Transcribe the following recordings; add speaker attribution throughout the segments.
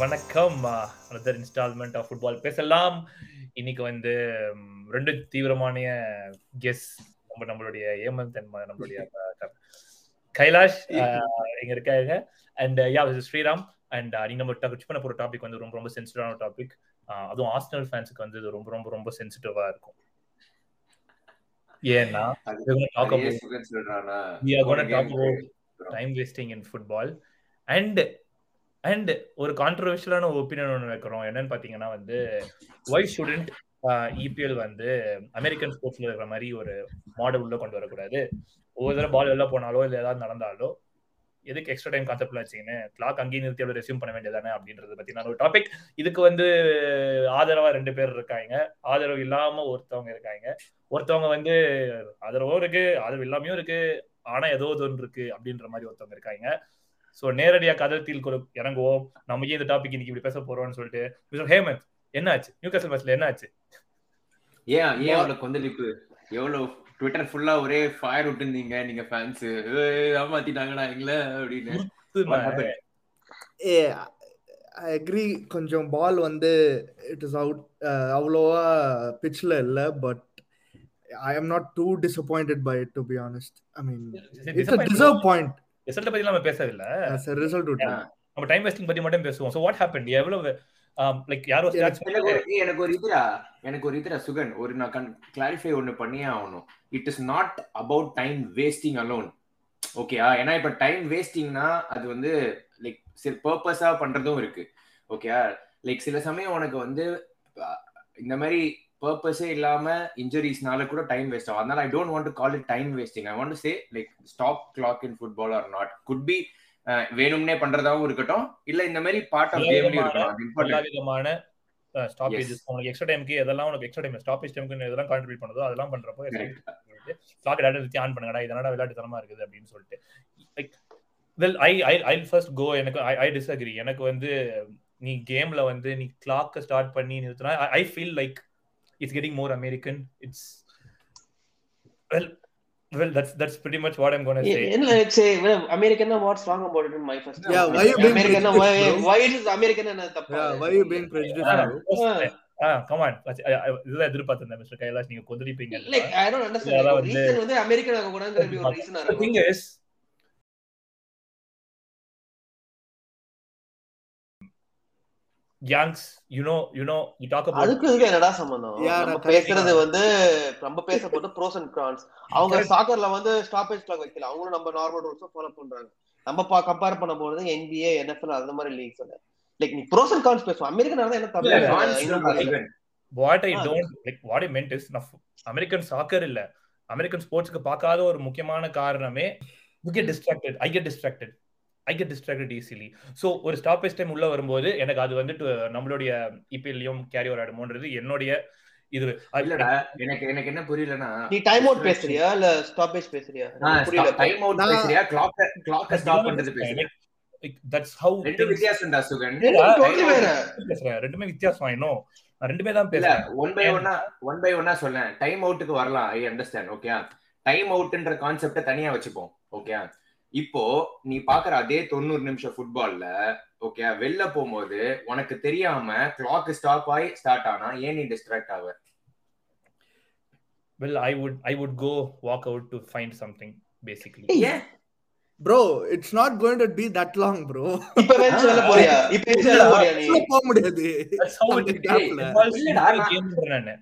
Speaker 1: வணக்கம். Another instalment of football பேசலாம். இன்னைக்கு வந்து ரெண்டு தீவிரமான கெஸ் நம்ம நம்மளுடைய ஏமந்த் அண்ட் நம்மளுடைய கைலாஷ் இங்க இருக்காங்க அண்ட் யா ஸ்ரீராம். அண்ட் நீங்க நம்ம டச் பண்ண போற டாபிக் வந்து ரொம்ப ரொம்ப சென்சிட்டிவான டாபிக் அதுவும் ஆஸ்டல் ஃபேன்ஸுக்கு வந்து இது ரொம்ப ரொம்ப ரொம்ப சென்சிட்டிவா இருக்கும். ஏன்னா about time wasting in football and and ஒரு கான்ட்ரவர்ஷியலான ஒப்பீனியன் ஒன்று வைக்கிறோம். என்னன்னு பார்த்தீங்கன்னா வந்து ஒய் ஸ்டூடெண்ட் இபிஎல் வந்து அமெரிக்கன் ஸ்போர்ட்ஸ்ல இருக்கிற மாதிரி ஒரு மாடல் உள்ள கொண்டு வரக்கூடாது? ஒவ்வொரு தடவை பால் வெளில போனாலோ இல்லை ஏதாவது நடந்தாலோ எதுக்கு எக்ஸ்ட்ரா டைம் கான்செப்ட்ல வச்சீங்கன்னு கிளாக் அங்கேயும் நிறுத்தி அவ்வளோ ரெசியூம் பண்ண வேண்டியதானே அப்படின்றது பார்த்தீங்கன்னா ஒரு டாபிக் இதுக்கு வந்து ஆதரவா ரெண்டு பேர் இருக்காங்க. ஆதரவு இல்லாம ஒருத்தவங்க இருக்காங்க. ஒருத்தவங்க வந்து ஆதரவும் இருக்கு ஆதரவு இல்லாமையும் இருக்கு ஆனா ஏதோ ஒன்று இருக்கு அப்படின்ற மாதிரி ஒருத்தவங்க இருக்காங்க. சோ நேரடியா கதத்தில் கொடு இறங்குவோம். நம்ம ஏன் இந்த டாபிக் இன்னைக்கு இப்படி பேச போறோம்னு சொல்லிட்டு மிஸ்டர் ஹேமந்த் என்ன ஆச்சு நியூ கேசல் மேட்ச்ல என்ன ஆச்சு
Speaker 2: ஏன் ஏன் அவளுக்கு வந்து இப்போ எவ்வளவு ட்விட்டர் ஃபுல்லா ஒரே ஃபயர் விட்டுருந்தீங்க நீங்க ஃபேன்ஸ் ஏமாத்திட்டாங்கடா எங்கள அப்படின்னு?
Speaker 3: ஏ ஐ அக்ரி கொஞ்சம் பால் வந்து இட் இஸ் அவுட் அவ்வளோவா பிச்சில் இல்லை but I am not too disappointed by it to be honest I mean it's a deserve point
Speaker 1: result பத்தி நம்ம பேசவில்லை.
Speaker 3: Would
Speaker 2: Yeah.
Speaker 1: நம்ம டைம் வேஸ்டிங் பத்தி மட்டும் பேசுவோம். சோ வாட் ஹேப்பன் எவ்வளவு லைக் யாரோ
Speaker 3: எனக்கு-
Speaker 2: எனக்கு ஒரு ஏய், எனக்கு ஒரு இதுடா சுகன் ஒரு நான் கிளாரிஃபை ஒன்னு பண்ணியே ஆகணும். It is not about time wasting alone ஓகேயா ஏன்னா இப்ப டைம் வேஸ்டிங்னா அது வந்து லைக் சில பர்பஸா பண்றதும் இருக்கு. ஓகேயா லைக் சில சமயம் உனக்கு வந்து இந்த மாதிரி பர்பஸே இல்லாம இன்ஜுரிஸ்னால கூட டைம் வேஸ்ட் ஆகும். அதனால I don't want to call it time wasting I want say like stop clock in football or not good be வேணும்னே பண்றதாவும் இருக்கட்டும். இல்ல இந்த மாதிரி பார்ட் ஆஃப் கேம்லயும் இருக்கணும் அது
Speaker 1: எல்லா. விதமான ஸ்டாப்பேஜ்
Speaker 2: Yes.
Speaker 1: உனக்கு எக்ஸ்ட்ரா டைம்க்கு எதெல்லாம் உனக்கு எக்ஸ்ட்ரா டைம் ஸ்டாப்பேஜ் டைம்க்கு எதெல்லாம் கான்ட்ரிபியூட் பண்ணுதோ அதெல்லாம் பண்றப்போ டேட்டா நிறுத்தி ஆன் பண்ணுங்கடா இதனால விளையாட்டுத்தனமா இருக்குது? அப்படின்னு சொல்லிட்டு. Like well I I I first go எனக்கு ஐ ஐ டிஸ்அக்ரி எனக்கு வந்து நீ கேம்ல வந்து நீ கிளாக் ஸ்டார்ட் பண்ணி நிறுத்தினா I feel like it's getting more American it's well well that's that's pretty much what I'm gonna say
Speaker 4: என்ன say American what's wrong about it in my first
Speaker 3: Yeah, why you being prejudiced, bro?
Speaker 4: why it is என்ன தப்பு?
Speaker 3: Yeah why you being prejudiced bro?
Speaker 1: Come on இதுதான் எதிர்பார்த்திருந்தேன் mister Kailash நீங்க கொந்தளிப்பீங்க. Yanks, you know, you know, you talk about
Speaker 4: அதுக்கு இதுக்கு என்னடா சம்பந்தம்? நம்ம பேசுறது வந்து நம்ம பேச போது ப்ரோஸ் அண்ட் கான்ஸ் அவங்க சாக்கர்ல வந்து ஸ்டாப்பேஜ் கிளாக் வைக்கல. அவங்களும் நம்ம நார்மல் ரூல்ஸ் ஃபாலோ பண்றாங்க. நம்ம பா கம்பேர் பண்ணும்போது NBA NFL அந்த மாதிரி லீக்ஸ் லைக் நீ ப்ரோஸ் அண்ட் கான்ஸ் பேசுவோம் அமெரிக்கன் இருந்தா என்ன
Speaker 1: what I
Speaker 4: Ah.
Speaker 1: don't like what I meant is American soccer இல்ல. அமெரிக்கன் ஸ்போர்ட்ஸ்க்கு பார்க்காத ஒரு முக்கியமான காரணமே you get distracted. I get distracted. I get distracted easily. So ஒரு ஸ்டாப்பேஜ் டைம் உள்ள வரும்போது எனக்கு அது வந்துட்டு நம்மளுடைய இபிஎல்லையும் கேரி ஓவர் ஆடுமோன்றது என்னுடைய இது.
Speaker 2: இல்லடா எனக்கு எனக்கு என்ன புரியலன்னா
Speaker 4: நீ டைம் அவுட் பேசுறியா? இல்ல ஸ்டாப்பேஜ் பேசுறியா? புரியல.
Speaker 2: டைம் அவுட் பேசுறியா? கிளாக் கிளாக் ஸ்டாப் பண்றது பேசுறியா?
Speaker 1: தட்ஸ் ஹவு
Speaker 2: ரெண்டு சுகன்.
Speaker 4: ரெண்டும் totally வேற.
Speaker 1: பேசுறேன். ரெண்டுமே வித்தியாசம் இன்னும் நான் ரெண்டுமே தான் பேசுறேன்.
Speaker 2: ஒன் பை ஒன்னா ஒன் பை ஒன்னா சொல்லேன் டைம் அவுட்டுக்கு வரலாம் ஐ அண்டர்ஸ்டாண்ட் ஓகே டைம் அவுட்ன்ற கான்செப்ட தனியா வச்சுப்போம் ஓகே இப்போ நீ பாக்குற அதே தொண்ணூறு நிமிஷம் ஃபுட்பால்ல ஓகே வெளில போகும்போது உனக்கு தெரியாம கிளாக் ஸ்டாப் ஆகி ஸ்டார்ட் ஆனா ஏன் நீ டிஸ்ட்ராக்ட் ஆவ
Speaker 1: well i would i would go walk out to find something basically
Speaker 2: ஏன்
Speaker 3: bro it's not going to be that long bro
Speaker 4: இப்ப வேணா சொல்ல போறியா இப்ப வேணா சொல்ல போறியா நீ
Speaker 3: போக முடியாது
Speaker 2: இல்லடா,
Speaker 1: a
Speaker 2: நான்-
Speaker 1: game நானு.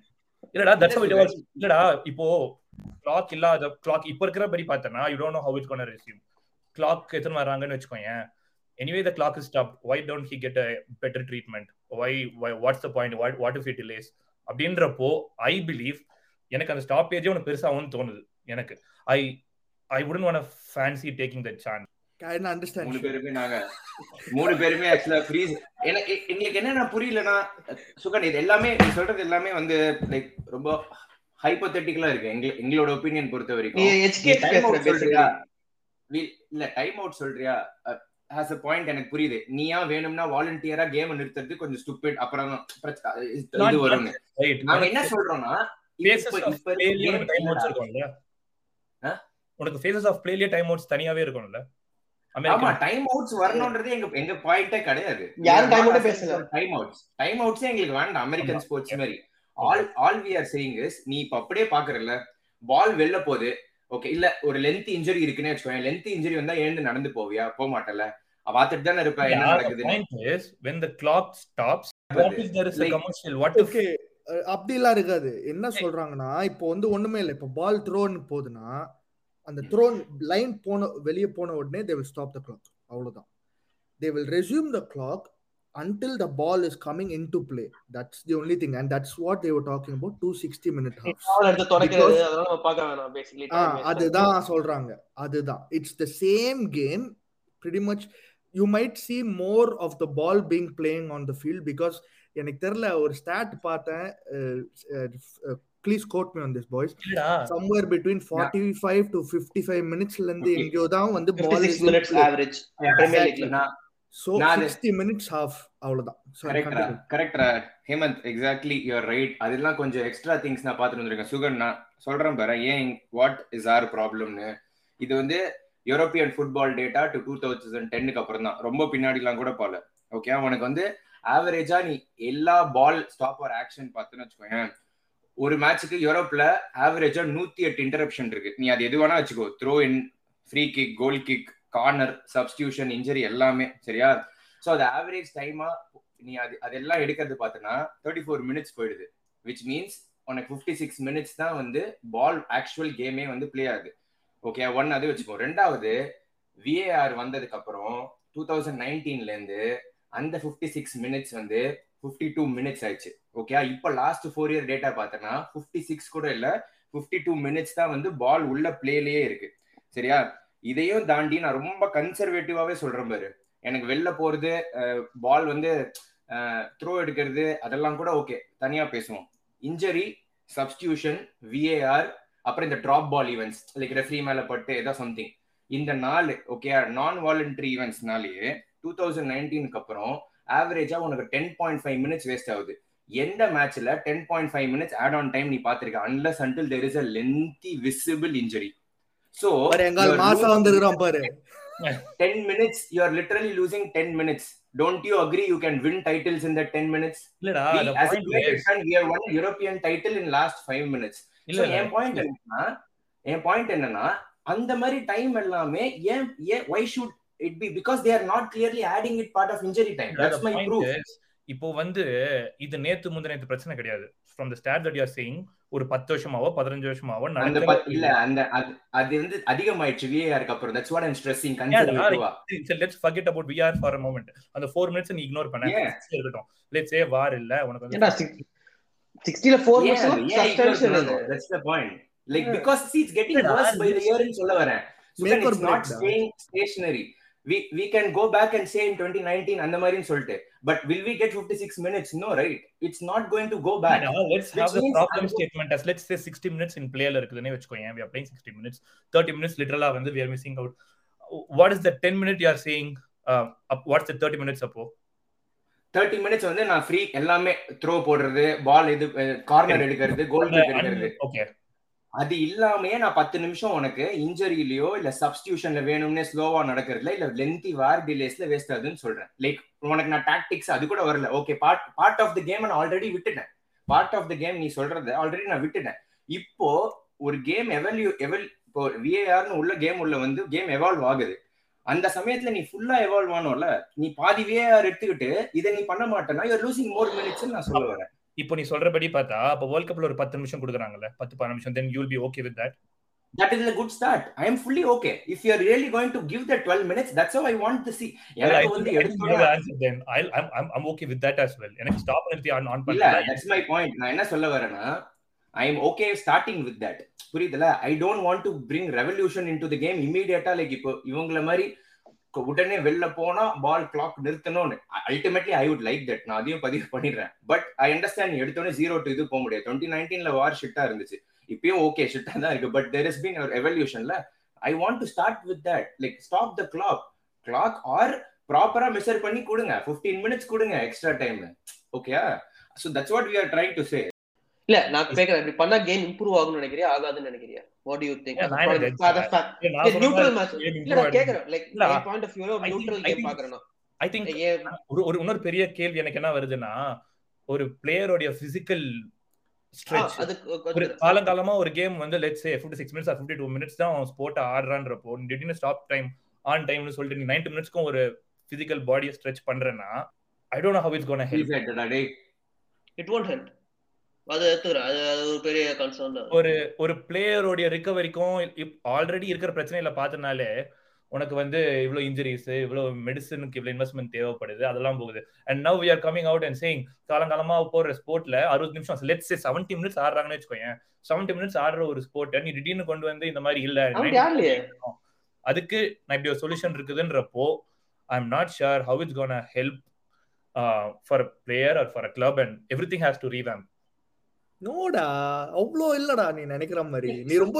Speaker 1: இல்லடா இப்போ கிளாக் இல்லாத கிளாக் இப்போ இருக்கிற படி பார்த்தனா you don't know how it's going to resume clock எத்தனை வராங்கன்னு வச்சுக்கோங்க anyway the clock is stopped. Why don't he get a better treatment? Why why what's the point? What what if he delays? அப்படின்றப்போ I believe எனக்கு அந்த ஸ்டாப்பேஜே உனக்கு பெருசாகும்னு தோணுது. எனக்கு. I I don't want fancy
Speaker 3: taking the chance
Speaker 2: மூணு பேருமே நாங்க மூணு பேருமே ஆக்சுவலா ஃப்ரீஸ் எனக்கு எங்களுக்கு என்ன புரியலன்னா சுகன் இது எல்லாமே நீ சொல்றது எல்லாமே வந்து லைக் ரொம்ப ஹைப்போதெட்டிக்கலா இருக்கு. எங்க எங்களோட ஒப்பீனியன் பொறுத்த வரைக்கும். டைம் அவுட் இல்ல டைம் அவுட் சொல்றியா? ஹாஸ் அ பாயிண்ட் எனக்கு புரியுது. நீயா வேணும்னா வாலண்டியரா கேம் நிறுத்துறது கொஞ்சம் ஸ்டூபிட் அப்புறம் இது
Speaker 1: ரைட்
Speaker 2: நாங்க என்ன சொல்றோம்னா
Speaker 1: உனக்கு time outs
Speaker 2: இல்லடா.
Speaker 1: இருக்கும்ல?
Speaker 2: ஆ?
Speaker 1: உனக்கு phases of playலயே time outs தனியாவே இருக்கும்ல?
Speaker 2: ஆமா டைம் அவுட்ஸ் வரணும்ன்றது எங்க எங்க பாயிண்டே கிடையாது.
Speaker 4: யாரும் out ஏ பேசல.
Speaker 2: டைம் அவுட்ஸ் டைம் அவுட்ஸே எங்களுக்கு வேண்டாம் அமெரிக்கன் ஸ்போர்ட்ஸ் மாதிரி. All all we are saying is நீ இப்ப அப்படியே பாக்குறல்ல? பால் வெளில போகுது. ஓகே இல்ல ஒரு லென்த் இன்ஜுரி இருக்குன்னே வச்சுக்கோங்க லென்த் இன்ஜுரி வந்தா எழுந்து நடந்து போவியா? போக மாட்டல பாத்துட்டு தானே இருப்ப என்ன
Speaker 1: is when the clock stops what if there is a
Speaker 2: Like-
Speaker 1: commercial? What if
Speaker 3: okay அப்படிலாம் இருக்காது. என்ன சொல்றாங்கன்னா இப்போ வந்து ஒண்ணுமே இல்லை. இப்போ பால் த்ரோன்னு போகுதுன்னா அந்த த்ரோன் லைன் போன வெளியே போன உடனே they will stop the clock அவ்வளவுதான். They will resume the clock until the ball is coming into play that's the only thing and that's what they were talking about 260 minute halves
Speaker 4: ball எடுத்து தொடக்கிறது
Speaker 3: Because-
Speaker 4: அதெல்லாம் நம்ம பார்க்க வேணாம் basically
Speaker 3: ஆ அதுதான் சொல்றாங்க அதுதான் it's the same game pretty much you might see more of the ball being playing on the field because எனக்கு தெரியல ஒரு ஸ்டாட் பார்த்தேன் please quote me on this boys
Speaker 1: இல்லடா
Speaker 3: somewhere between 45 to 55 மினிட்ஸ்ல இருந்து. எங்கேயோ தான் வந்து
Speaker 4: fifty ball minutes average so
Speaker 2: நான் அது-
Speaker 3: 60 மினிட்ஸ் ஹாஃப் அவ்வளவுதான்.
Speaker 2: கரெக்டா ஹேமந்த் எக்ஸாக்ட்லி யுவர் ரைட் அதெல்லாம் கொஞ்சம் எக்ஸ்ட்ரா திங்ஸ் நான் பார்த்துட்டு வந்திருக்கேன். சுகன் நான் சொல்றேன் பாரு ஏன் வாட் இஸ் ஆர் ப்ராப்ளம்னு இது வந்து European football data to two thousand டென்னுக்கு அப்புறம் தான். ரொம்ப பின்னாடிலாம் கூட போல ஓகே உனக்கு வந்து ஆவரேஜா நீ எல்லா பால் ஸ்டாப் ஆர் ஆக்ஷன் பார்த்துன்னு வச்சுக்கோங்க ஒரு மேட்ச்சுக்கு யூரோப்ல ஆவரேஜா நூத்தி எட்டு இன்டரப்ஷன் இருக்கு. நீ அது எது வேணா வச்சுக்கோ. Throw in free kick goal kick corner substitution injury எல்லாமே சரியா? ஸோ அது ஆவரேஜ் டைமா நீ அது அதெல்லாம் எடுக்கிறது பார்த்தனா தேர்ட்டி ஃபோர் மினிட்ஸ் போயிடுது. விச் மீன்ஸ் உனக்கு ஃபிஃப்டி சிக்ஸ் மினிட்ஸ் தான் வந்து பால் ஆக்சுவல் கேமே வந்து பிளே ஆகுது. ஓகே ஒன் அது வச்சுக்கோ. ரெண்டாவது விஏஆர் வந்ததுக்கு அப்புறம் டூ தௌசண்ட் நைன்டீன்லேருந்து அந்த ஃபிஃப்டி சிக்ஸ் மினிட்ஸ் வந்து ஃபிஃப்டி டூ மினிட்ஸ் ஆயிடுச்சு ஓகே இப்போ லாஸ்ட் ஃபோர் இயர் டேட்டா பார்த்தோன்னா ஃபிஃப்டி சிக்ஸ் கூட இல்லை ஃபிஃப்டி டூ மினிட்ஸ் தான் வந்து பால் உள்ள பிளேலேயே இருக்கு. சரியா? இதையும் தாண்டி நான் ரொம்ப கன்சர்வேட்டிவாவே சொல்றேன் பாரு. எனக்கு வெளில போறது பால் வந்து த்ரோ எடுக்கிறது அதெல்லாம் கூட ஓகே தனியா பேசுவோம். இன்ஜரி சப்ஸ்டியூஷன் விஏஆர் அப்புறம் இந்த drop ball events like referee மேல பட்டு ஏதோ சம்திங் இந்த நாலு ஓகே நான் வாலண்டரி ஈவெண்ட்ஸ்னாலேயே டூ தௌசண்ட் நைன்டீனுக்கு அப்புறம் ஆவரேஜா உனக்கு ten point five minutes waste ஆகுது. எந்த மேட்ச்ல ten point five minutes add on time நீ பாத்திருக்க unless until there is a lengthy visible injury
Speaker 3: பாரு எங்கால் மாசம் வந்திருக்கிறான் பாரு
Speaker 2: 10 minutes you are literally losing 10 minutes don't you agree you can win titles in that 10 minutes
Speaker 1: இல்லடா the
Speaker 2: as
Speaker 1: point is
Speaker 2: we have won a european title in last 5 minutes
Speaker 1: இல்ல
Speaker 2: என் point என்னன்னா என் point என்னன்னா அந்த மாதிரி time எல்லாமே ஏன் ஏன் why should it be because they are not clearly adding it part of injury time
Speaker 1: இல்ல,
Speaker 2: that's
Speaker 1: the இப்போ வந்து இது நேத்து முந்தின நேத்து பிரச்சனை கிடையாது. From the start that you are saying ஒரு பத்து வருஷமாவோ பதினஞ்சு வருஷமாவோ
Speaker 2: இல்ல அந்த அது- வந்து அதிகமாயிடுச்சு. விஏஆருக்கு அப்புறம். That's what i'm stressing conservative
Speaker 1: let's forget about VAR for a moment அந்த 4 மினிட்ஸ் நீ இக்னோர் பண்ண. இருக்கட்டும். லெட்ஸ் சே வார் இல்ல உனக்கு வந்து
Speaker 4: ஏன்டா சிக்ஸ்டில four
Speaker 2: Yeah, minutes the point. Like
Speaker 4: Yeah.
Speaker 2: because see, it's getting worse by the year சொல்ல வரேன். It's not staying stationary. We we can go back and say in 2019 அந்த மாதிரின்னு சொல்லிட்டு. But will we get 56 minutes no right it's not going to go back
Speaker 1: let's
Speaker 2: Which have
Speaker 1: the
Speaker 2: problem
Speaker 1: statement as let's say 60 minutes in பிளேல இருக்குதுன்னு வெச்சுக்கோங்க we are playing 60 minutes 30 minutes லிட்டரலா வந்து we are missing out what is the 10 minute you are saying uh, up, what's the 30 minutes அப்போ
Speaker 2: 30 minutes வந்து நான் free எல்லாமே throw போடுறது பால் இது கார்னர் எடுக்கிறது கோல் எடுக்கிறது
Speaker 1: ஓகே
Speaker 2: அது இல்லாமயே நான் பத்து நிமிஷம் உனக்கு இன்ஜரியிலயோ இல்ல சப்ஸ்டியூஷன்ல வேணும்னே ஸ்லோவா நடக்கிறதுல இல்ல லென்த்தி வார் டிலேஸ்ல வேஸ்ட் ஆகுதுன்னு சொல்றேன். லைக் உனக்கு நான் டாக்டிக்ஸ் அது கூட வரல. Okay part part of the game நான் ஆல்ரெடி விட்டுட்டேன். பார்ட் ஆஃப் த கேம் நீ சொல்றது ஆல்ரெடி நான் விட்டுட்டேன். இப்போ ஒரு கேம் எவல்யூ எவல் இப்போ விஏஆர்னு உள்ள கேம் உள்ள வந்து கேம் எவால்வ் ஆகுது. அந்த சமயத்துல நீ ஃபுல்லா எவால்வ் ஆனோம்ல நீ பாதி விஏஆர் எடுத்துக்கிட்டு இதை நீ பண்ண மாட்டேன்னா யூஆர் லூசிங் மோர் மினிட்ஸ் நான் சொல்ல வரேன்.
Speaker 1: இப்போ நீ சொல்றபடி பார்த்தா அப்போ வேர்ல்ட் கப்ல ஒரு பத்து நிமிஷம் கொடுக்குறாங்கல்ல பத்து பதினஞ்சு நிமிஷம் then you will be okay with that
Speaker 2: that is a good start i am fully okay if you are really going to give that 12 minutes that's how i want to see எனக்கு வந்து எடுத்தோட
Speaker 1: then I'll, I'm, I'm, I'm okay with that as well எனக்கு stop நிறுத்தி on on பண்ணல
Speaker 2: that's my point நான் என்ன சொல்ல வரேன்னா i am okay starting with that புரியுதுல i don't want to bring revolution into the game immediately like இப்போ இவங்கள மாதிரி உடனே வெளில போனா ball clock நிறுத்தணும்னு. Ultimately I would like that நான் அதையும் பதிவு பண்ணிடுறேன். பட் ஐ அண்டர்ஸ்டாண்ட் எடுத்தோடனே ஜீரோ டு இது போக முடியாது. டுவெண்ட்டி நைன்டீன்ல வார் ஷிட்டா இருந்துச்சு. இப்பயும் ஓகே ஷிட்டா தான் இருக்கு. பட் தெர் இஸ் பீன் ஒரு எவல்யூஷன்ல I want to start with that like stop the clock clock or ப்ராப்பரா மெஷர் பண்ணி கொடுங்க. 15 மினிட்ஸ் கொடுங்க extra time okay so that's what we are trying to say
Speaker 4: இல்ல நான் கேக்குறேன். இப்படி பண்ணா கேம் இம்ப்ரூவ் ஆகும்னு நினைக்கிறியா? ஆகாதுன்னு நினைக்கிறியா?
Speaker 1: What you
Speaker 4: think
Speaker 1: neutral
Speaker 4: match
Speaker 1: game
Speaker 4: இல்ல நான் கேக்குறேன். லைக் பாயிண்ட் ஆஃப் வியூல நியூட்ரல்
Speaker 1: I
Speaker 4: கேம்
Speaker 1: think-
Speaker 4: பாக்குறேன்.
Speaker 1: ஐ திங்க் ஒரு ஒரு இன்னொரு பெரிய கேள்வி எனக்கு என்ன வருதுன்னா ஒரு பிளேயருடைய பிசிக்கல் ஸ்ட்ரெச் காலங்காலமா ஒரு கேம் வந்து let's say 56 six minutes fifty two minutes தான் ஸ்போர்ட் ஆடுறான்றப்போ திடீர்னு ஸ்டாப் டைம் ஆன் டைம்னு சொல்லிட்டு நீ நைன்டி மினிட்ஸ்க்கும் ஒரு பிசிக்கல் பாடியை ஸ்ட்ரெச் பண்றேன்னா I don't know how it's gonna
Speaker 2: help
Speaker 4: it won't help. அது அது ஒரு பெரிய கன்சர்ன் தான்
Speaker 1: ஒரு ஒரு பிளேயருடைய ரிகவரிக்கும் ஆல்ரெடி இருக்கிற பிரச்சனையில பார்த்தனாலே உனக்கு வந்து இவ்வளவு இன்ஜுரிஸ் இவ்வளவு மெடிசனுக்கு இவ்வளவு இன்வெஸ்ட்மெண்ட் தேவைப்படுது அதெல்லாம் போகுது. And now we are coming out and saying காலங்காலமா போற ஸ்போர்ட்ல அறுபது நிமிஷம் லெட்ஸ் செவன்டி மினிட்ஸ் ஆடுறாங்கன்னு வச்சுக்கோயேன். செவன்டி மினிட்ஸ் ஆடுற ஒரு ஸ்போர்ட்டை நீ திடீர்னு கொண்டு வந்து இந்த மாதிரி இல்ல.
Speaker 4: அப்படி
Speaker 1: 90
Speaker 4: ஆடலையே
Speaker 1: அதுக்கு நான் இப்படி ஒரு solution இருக்குதுன்றப்போ I am not sure how it's gonna help for a player or for a club and everything has to revamp
Speaker 3: நோடா அவ்வளோ இல்லடா நீ நினைக்கிற மாதிரி. நீ ரொம்ப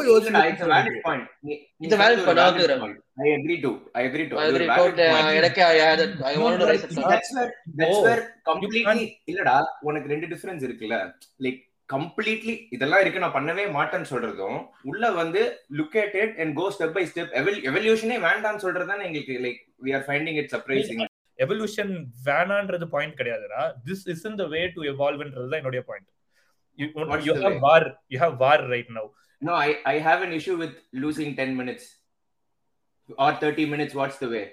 Speaker 2: இல்லடா, உனக்கு ரெண்டு டிஃபரன்ஸ் இருக்குல்ல. லைக் கம்ப்ளீட்லி இதெல்லாம் இருக்கு நான் பண்ணவே மாட்டேன்னு சொல்றதும் உள்ள வந்து look at it and go step by step எவல்யூஷனே வேண்டாம்னு சொல்றது தான் எங்களுக்கு like we are finding it surprising
Speaker 1: evolution வேணான்றது point கிடையாதுடா. This is in the way to எவால்வ்ன்றது தான் என்னுடைய
Speaker 2: point
Speaker 1: you
Speaker 2: the
Speaker 1: have
Speaker 2: way?
Speaker 1: War you have war right now
Speaker 2: No, I, I have an issue with losing 10 minutes or 30 minutes. What's the way?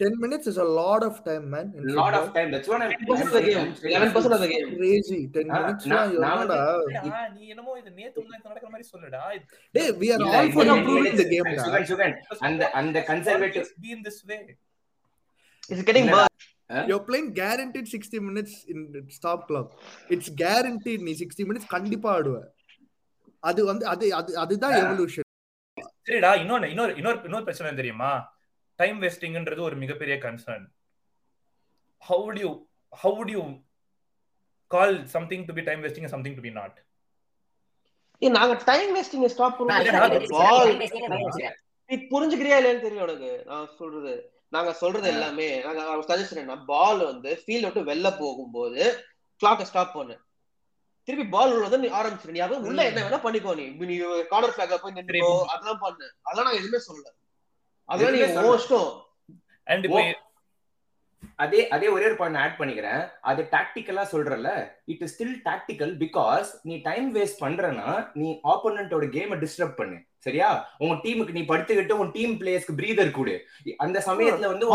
Speaker 3: Ten minutes is a lot of time man
Speaker 2: lot of time. That's what I'm,
Speaker 4: 10%
Speaker 2: I'm
Speaker 4: of the game.
Speaker 2: I'm saying
Speaker 4: 11% of the game.
Speaker 3: Crazy ten
Speaker 2: Ah,
Speaker 1: முன்னாடி நடக்கிற மாதிரி சொல்லுடா
Speaker 3: டேய் we are all for improving the
Speaker 2: 10
Speaker 3: game
Speaker 2: minutes- Sugan, Sugan, அந்த அந்த conservative
Speaker 1: be in this way
Speaker 4: It's getting
Speaker 2: இல்லடா.
Speaker 4: Burned.
Speaker 3: you're playing guaranteed 60 minutes in the stop clock it's guaranteed நீ 60 minutes கண்டிப்பா ஆடுவ அது வந்து அது அது அதுதான். எவல்யூஷன்
Speaker 1: சரிடா இன்னொன்னு இன்னொரு இன்னொரு இன்னொரு பிரச்சனை தெரியுமா டைம் வேஸ்டிங்ன்றது ஒரு மிகப்பெரிய concern how would you how would you call something to be time wasting and something to be not
Speaker 4: ஏய், நாங்க டைம் வேஸ்டிங் ஸ்டாப் பண்ணுவோம் புரிஞ்சுக்கிறியா இல்லையான்னு தெரியும் உனக்கு நான் சொல்றது நாங்க சொல்றது எல்லாமே நாங்க சஜஷன் என்ன பால் வந்து ஃபீல்ட் விட்டு வெளில போகும்போது கிளாக்க ஸ்டாப் பண்ணு. திருப்பி பால் உள்ளதை நீ ஆரம்பிச்சிரு. நீ அதுவும் உள்ள என்ன வேணா பண்ணிக்கோ நீ. நீ கார்னர் பிளாக்ல போய் நின்னுக்கோ அதெல்லாம் பண்ணு. அதெல்லாம் நான் எதுவுமே சொல்லல. அதெல்லாம் நீ. இஷ்டம்.
Speaker 1: And இப்போ
Speaker 2: ஓ. அதே அதே ஒரே ஒரு பாயிண்ட் ஆட் பண்ணிக்கிறேன். அது டாக்டிக்கலா சொல்றல it is still tactical because நீ டைம் வேஸ்ட் பண்றனா நீ ஆப்போனண்டோட கேமை டிஸ்டர்ப் பண்ணு. சரியா? உங்க டீமுக்கு நீ படுத்துக்கிட்டு உன் டீம் பிளேயர்ஸ்க்கு பிரீதர் கொடு. அந்த சமயத்துல வந்து.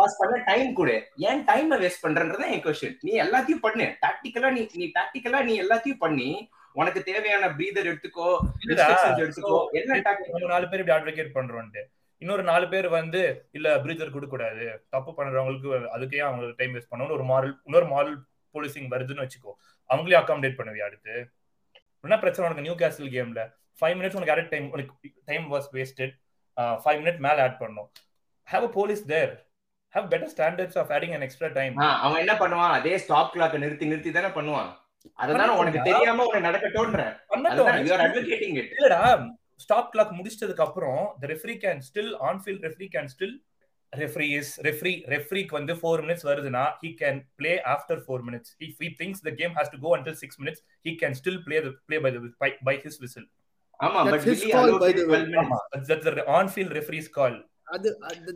Speaker 2: பாஸ் பண்ண. டைம் கொடு. ஏன் டைம் வேஸ்ட் பண்றன்றத என் கொஸ்டின் நீ எல்லாத்தையும் பண்ணு. டாக்டிக்கலா நீ நீ டாக்டிக்கலா நீ எல்லாத்தையும் பண்ணி உனக்கு தேவையான பிரீதர் எடுத்துக்கோ எடுத்துக்கோ என்ன
Speaker 1: நாலு பேர் இப்படி அட்வொகேட் பண்றோம்ட்டு இன்னொரு நாலு பேர் வந்து இல்ல பிரீதர் கொடுக்க கூடாது தப்பு பண்றவங்களுக்கு அதுக்கே அவங்களுக்கு டைம் வேஸ்ட் பண்ணணும் ஒரு மாரல் இன்னொரு மாரல் போலீசிங் வருதுன்னு வச்சுக்கோ. அவங்களே அகாமடேட் பண்ணுவியா அடுத்து? என்ன பிரச்சனை உனக்கு நியூ கேசல் கேம்ல ஃபைவ் மினிட்ஸ் உனக்கு ஆட் டைம் உனக்கு time was wasted five minute மேல ஆட் பண்ணும். Have a police there have better standards of adding an extra
Speaker 2: time அவன் என்ன பண்ணுவான் அதே ஸ்டாப் கிளாக் நிறுத்தி நிறுத்தி தானே பண்ணுவான் அதனால உனக்கு தெரியாம உனக்கு அதுதான் இட்
Speaker 1: இல்லடா ஸ்டாப் கிளாக் முடிச்சதுக்கு அப்புறம் the referee can still on field referee can still referee is referee ரெஃப்ரிக்கு வந்து ஃபோர் மினிட்ஸ் வருதுன்னா he can play after four minutes if he things the game has to go until six minutes he can still play play by by his whistle
Speaker 2: ஆமா but
Speaker 3: his
Speaker 2: வில்லி
Speaker 3: call,
Speaker 2: allowed
Speaker 3: by
Speaker 2: it
Speaker 3: the way.
Speaker 2: 12 minutes.
Speaker 1: That's on field referee's call
Speaker 3: அது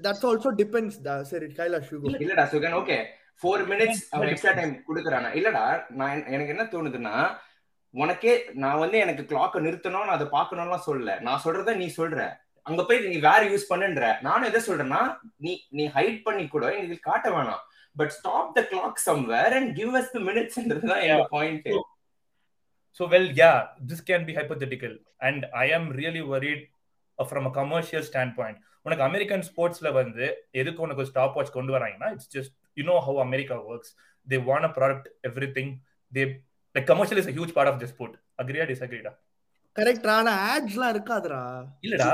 Speaker 3: that's also depends டா சரி Kailash you go
Speaker 2: இல்லடா Sugan okay four minutes அவன் extra time கொடுக்குறானா? இல்லடா நான் எனக்கு என்ன தோணுதுன்னா உனக்கே நான் வந்து எனக்கு கிளாக்க நிறுத்தணும் நான் அதை பார்க்கணும்லாம் சொல்லல. நான் சொல்றத நீ சொல்ற. அங்க போய் நீ வேற யூஸ் பண்ணுன்ற. நானும் எதை சொல்றேன்னா நீ நீ ஹைட் பண்ணி கூட எங்களுக்கு காட்ட வேணாம். But stop the clock somewhere and give us the மினிட்ஸ்ன்றது தான் என்னோட பாயிண்ட்
Speaker 1: So, well, yeah, this can be hypothetical. And I am really worried from a commercial standpoint உனக்கு அமெரிக்கன் ஸ்போர்ட்ஸ்ல வந்து எதுக்கு உனக்கு ஸ்டாப் வாட்ச் கொண்டு வராங்கன்னா it's just you know how America works they want a product everything they like commercial is huge part of the sport அக்ரியா டிஸ்அக்ரிடா
Speaker 3: correct ஆனா ஆட்ஸ்லாம் இருக்காதுடா.
Speaker 1: இல்லடா.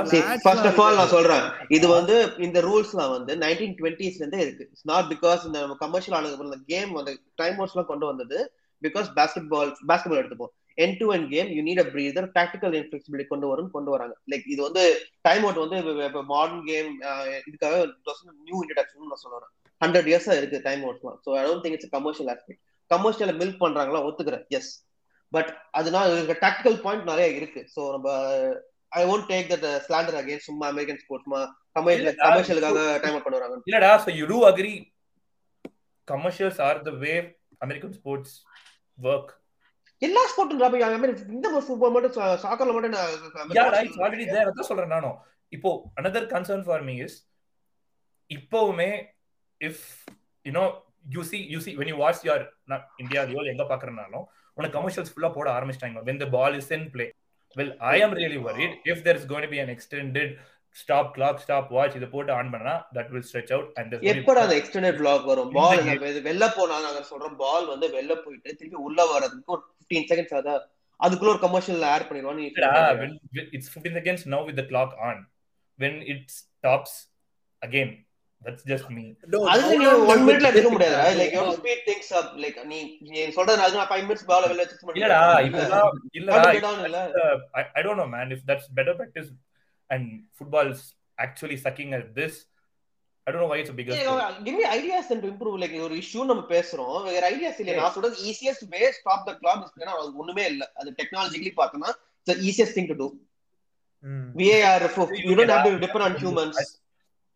Speaker 4: ஃபர்ஸ்ட் ஆஃப் ஆல் நான் சொல்றேன். இது வந்து இந்த ரூல்ஸ்லாம் வந்து நைன்டீன் டுவெண்ட்டிஸ்ல இருந்தே இருக்கு. இட்ஸ் நாட் பிகாஸ் இந்த கமர்ஷியல் ஆளுங்க இந்த கேம் வந்து டைம் அவுட்ஸ் எல்லாம் கொண்டு வந்தது because basketball basketball எடுத்துப்போம். End to end game you need a breather tactical inflexibility கொண்டு வரும் கொண்டு வராங்க. லைக் இது வந்து டைம் அவுட் வந்து இப்போ மாடர்ன் கேம் இதுக்காக நியூ இன்ட்ரடக்ஷன் நான் சொல்றேன் ஹண்ட்ரட் இயர்ஸா இருக்கு time அவுட்ஸ்லாம் so I don't think it's commercial aspect கமர்ஷியல milk பண்றாங்களா ஒத்துக்கிறேன். எஸ் பட் அதனால டாக்டிக்கல் பாயிண்ட் நிறைய இருக்கு. சோ நம்ம I won't take that slander again சும்மா அமெரிக்கன் ஸ்போர்ட்ஸ் கமர்ஷியல் கமர்ஷியலுக்காக டைம் அவுட் பண்ணுவாங்க.
Speaker 1: இல்லடா so you do agree. Commercials are the way american sports work.
Speaker 4: எல்லா ஸ்போர்ட்டும் இந்த ஃபுட்பால் மட்டும் சாக்கர்ல மட்டும் நான்
Speaker 1: already there. அதான் சொல்றேன் நானும். இப்போ another concern for me is இப்போவுமே if you see you see when you watch your not India the எங்க பாக்குறனாலும் உனக்கு கமர்ஷியல்ஸ் ஃபுல்லா போட ஆரம்பிச்சிட்டாங்க when the ball is in play well i am really worried if there is going to be an extended stop clock stop watch இத போட்டு on பண்ணா that will stretch out and there's going to be-
Speaker 4: எப்படா அந்த extended vlog வரும் பால் வெளில போனா நாங்க சொல்றோம் பால் வந்து வெளில போயிட்டு திருப்பி உள்ள வர்றதுக்கு ஒரு 15 செகண்ட்ஸ் அத அதுக்குள்ள ஒரு
Speaker 1: commercial
Speaker 4: ad
Speaker 1: when it's 15 seconds now with the clock on. When it stops, again, that's just me.
Speaker 4: அதுக்கு நீ ஒன் மினிட்ல எடுக்க முடியாது like you speed things up like நீ நீ சொல்றது அது நான் 5 மினிட்ஸ் பால் வெளில வச்சு
Speaker 1: இல்லடா இப்பதான் இல்லடா
Speaker 4: get on இல்ல
Speaker 1: I, I don't know man. If that's better practice and football's actually sucking at this I don't know why it's a bigger story.
Speaker 4: Give me ideas and improve like ஒரு issue நம்ம பேசுறோம். வேற ideas இல்ல. நான் சொல்றது easiest way stop the clock is ஏன்னா அது ஒண்ணுமே இல்ல. அது டெக்னாலஜிக்கலி பார்த்தோம்னா it's easiest thing to to VAR you don't have to depend on humans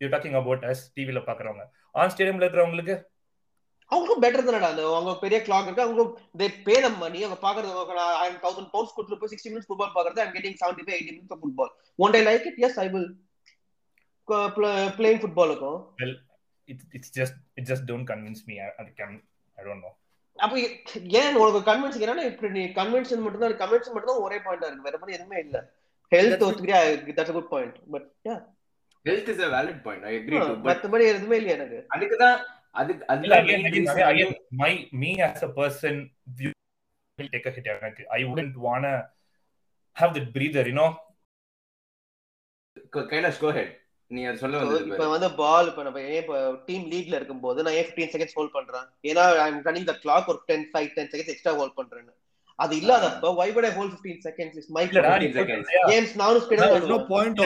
Speaker 1: You're talking about us TV ல பாக்குறவங்க. On stadium ல இருக்கிறவங்களுக்கு?
Speaker 4: அவங்களுக்கும் பெட்டர் தானடா அந்த அவங்க பெரிய கிளாக் இருக்கு அவங்க தே பே தம் மணி அவங்க பாக்குறது ஐ எம் தௌசண்ட் பவுண்ட்ஸ் கொடுத்து போய் சிக்ஸ்டி மினிட்ஸ் ஃபுட்பால் பாக்குறது I'm getting seventy five eighty minutes football one day like it yes I will playing ஃபுட்பாலுக்கும்
Speaker 1: it, it's just it just don't convince me. I, I can I don't know.
Speaker 4: அப்ப ஏன் உனக்கு convince என்னன்னா இப்படி நீ convention மட்டும் தான் convention மட்டும் தான் ஒரே பாயிண்டா இருக்கு. வேற மாதிரி எதுவுமே இல்ல. Health ஒத்துக்கிறியா that's good point but
Speaker 2: health is a valid point i agree but
Speaker 4: மத்தபடி எதுவுமே இல்லையா எனக்கு
Speaker 2: அதுக்கு தான்
Speaker 1: இல்ல,
Speaker 2: reason
Speaker 1: again, my me as a person view will take a hit எனக்கு I wouldn't wanna have that breather you know
Speaker 2: க- Kailash go ahead நீ அது சொல்ல வந்தது
Speaker 4: இப்ப. வந்து பால் இப்ப நம்ம ஏன் இப்ப டீம் லீக்ல இருக்கும்போது நான் ஏன் 15 செகண்ட்ஸ் ஹோல்ட் பண்றேன் ஏன்னா ஐ அம் ரன்னிங் த கிளாக் ஒரு 10 5 10 செகண்ட்ஸ் எக்ஸ்ட்ரா ஹோல்ட் பண்றேன்னு அது இல்லாதப்ப why would i hold 15 seconds is my
Speaker 1: இல்லடா,
Speaker 2: fifteen
Speaker 1: நீ
Speaker 2: seconds.
Speaker 1: yeah.
Speaker 4: கேம்ஸ் நானும் ஸ்பீடா
Speaker 3: No, no point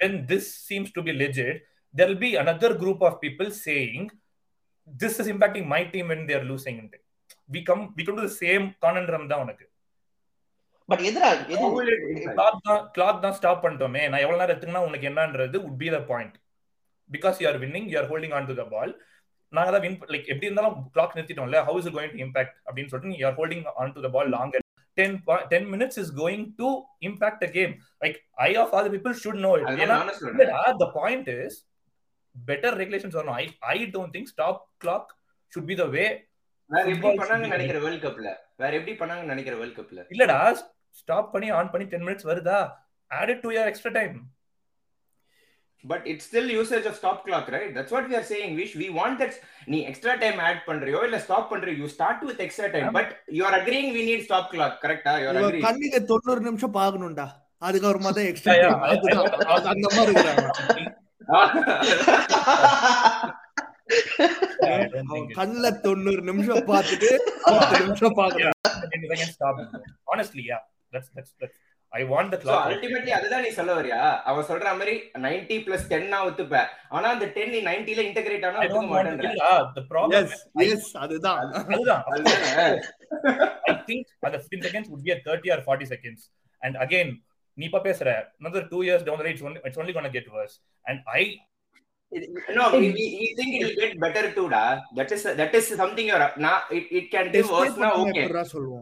Speaker 1: When this seems to be legit there will be another group of people saying this is impacting my team when they are losing we come we come to the same conundrum தான் உனக்கு
Speaker 4: but எதுடா எது
Speaker 2: How will it impact?
Speaker 1: Clock தான் clock தான் stop பண்ணிட்டோமே நான் எவ்வளவு நேரம் எடுத்துக்கினா உனக்கு என்னன்றது would be the point because you are winning you are holding on to the ball நாங்க தான் வின் லைக் எப்படி இருந்தாலும் கிளாக் நிறுத்திட்டோம்ல how is it going to impact அப்படின்னு சொல்லிட்டு you are holding on to the ball longer 10 po- 10 minutes is going to impact the game like i of the people should know it the point is better regulations or no i i don't think stop clock should be the way
Speaker 2: வேற எப்படி பண்ணாங்கன்னு நினைக்கிற world கப்ல வேற எப்படி பண்ணாங்கன்னு நினைக்கிற world கப்ல
Speaker 1: இல்லடா ஸ்டாப் பண்ணி ஆன் பண்ணி 10 minutes வருதா it to your extra time
Speaker 2: but it's still usage of stop clock right that's what we are saying wish we want that நீ எக்ஸ்ட்ரா டைம் ஆட் பண்றியோ இல்ல stop பண்றியோ you start with extra time but you are agreeing we need stop clock கரெக்டா you are
Speaker 3: even
Speaker 2: agree
Speaker 3: கண்ணுக்கு தொண்ணூறு நிமிஷம் பாக்கணும்டா அதுக்கப்புறமா தான் extra அந்த மாதிரி கண்ணுல தொண்ணூறு நிமிஷம் பார்த்துட்டு நிமிஷம் பாக்கணும்
Speaker 1: honestly yeah. That's that's that's i want the
Speaker 2: so
Speaker 1: clock
Speaker 2: ultimately அதுதான் நீ சொல்ல வரியா அவ சொல்ற மாதிரி 90 பிளஸ் 10 ஆ ஒத்துப்ப ஆனா அந்த 10 நீ 90 ல இன்டகிரேட் ஆனா ஒத்துக்க
Speaker 1: to
Speaker 2: மாட்டேன்ற
Speaker 1: ah, the problem
Speaker 3: yes yes அதுதான்
Speaker 1: அதுதான்
Speaker 2: அதுதானே
Speaker 1: I think அந்த 15 seconds would be a 30 or 40 seconds. And again, நீ இப்ப பேசுற another two years down the line, it's only, it's only gonna get worse. And I,
Speaker 2: no we, we, think it will get better too da. That is that is something you're na it, it can get worse na okay.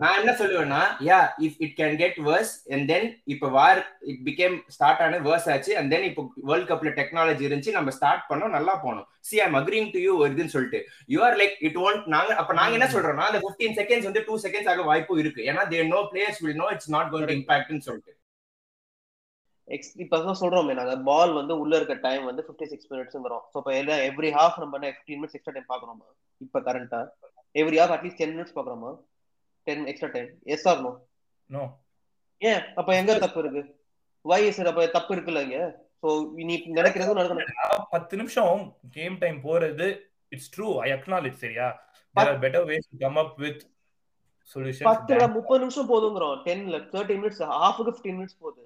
Speaker 2: நான் என்ன சொல்லுவேன்னா yeah if it can get worse and then இப்ப VAR it became start ஆன worse ஆச்சு and then இப்போ world கப்ல technology இருந்துச்சு நம்ம ஸ்டார்ட் பண்ணோம் நல்லா போனோம். See I'm agreeing to you வருதுன்னு சொல்லிட்டு. You are like it won't நாங்க அப்ப நாங்க என்ன சொல்றோம்னா அந்த 15 செகண்ட்ஸ் வந்து டூ செகண்ட்ஸ் ஆக வாய்ப்பு இருக்கு. ஏன்னா they know players will know it's not going இம்பாக்ட்னு சொல்லிட்டு.
Speaker 4: எக்ஸ் இப்ப தான் சொல்றோமே நாங்க பால் வந்து உள்ள இருக்க டைம் வந்து 56 சிக்ஸ் மினிட்ஸ் வரும். ஸோ இப்போ எல்லாம் எவ்ரி ஹாஃப் நம்ம என்ன 15 மினிட்ஸ் எக்ஸ்ட்ரா டைம் பாக்குறோமா இப்ப கரண்டா every half at least ten minutes பாக்குறோமா ten extra time yes or no
Speaker 1: no.
Speaker 4: ஏன்? அப்ப எங்க தப்பு இருக்கு? வை சார் அப்ப தப்பு இருக்குல்ல இங்க? சோ நீ நினைக்கிறது நடக்கணும்.
Speaker 1: பத்து நிமிஷம் கேம் டைம் போறது இட்ஸ் ட்ரூ ஐ அக்னாலேஜ் சரியா? There are better ways to come up with solutions
Speaker 4: பத்து
Speaker 1: than-
Speaker 4: முப்பது நிமிஷம் போதுங்கிறோம். டென்ல தேர்ட்டி மினிட்ஸ் ஹாஃபுக்கு ஃபிஃப்டீன் மினிட்ஸ் போகுது.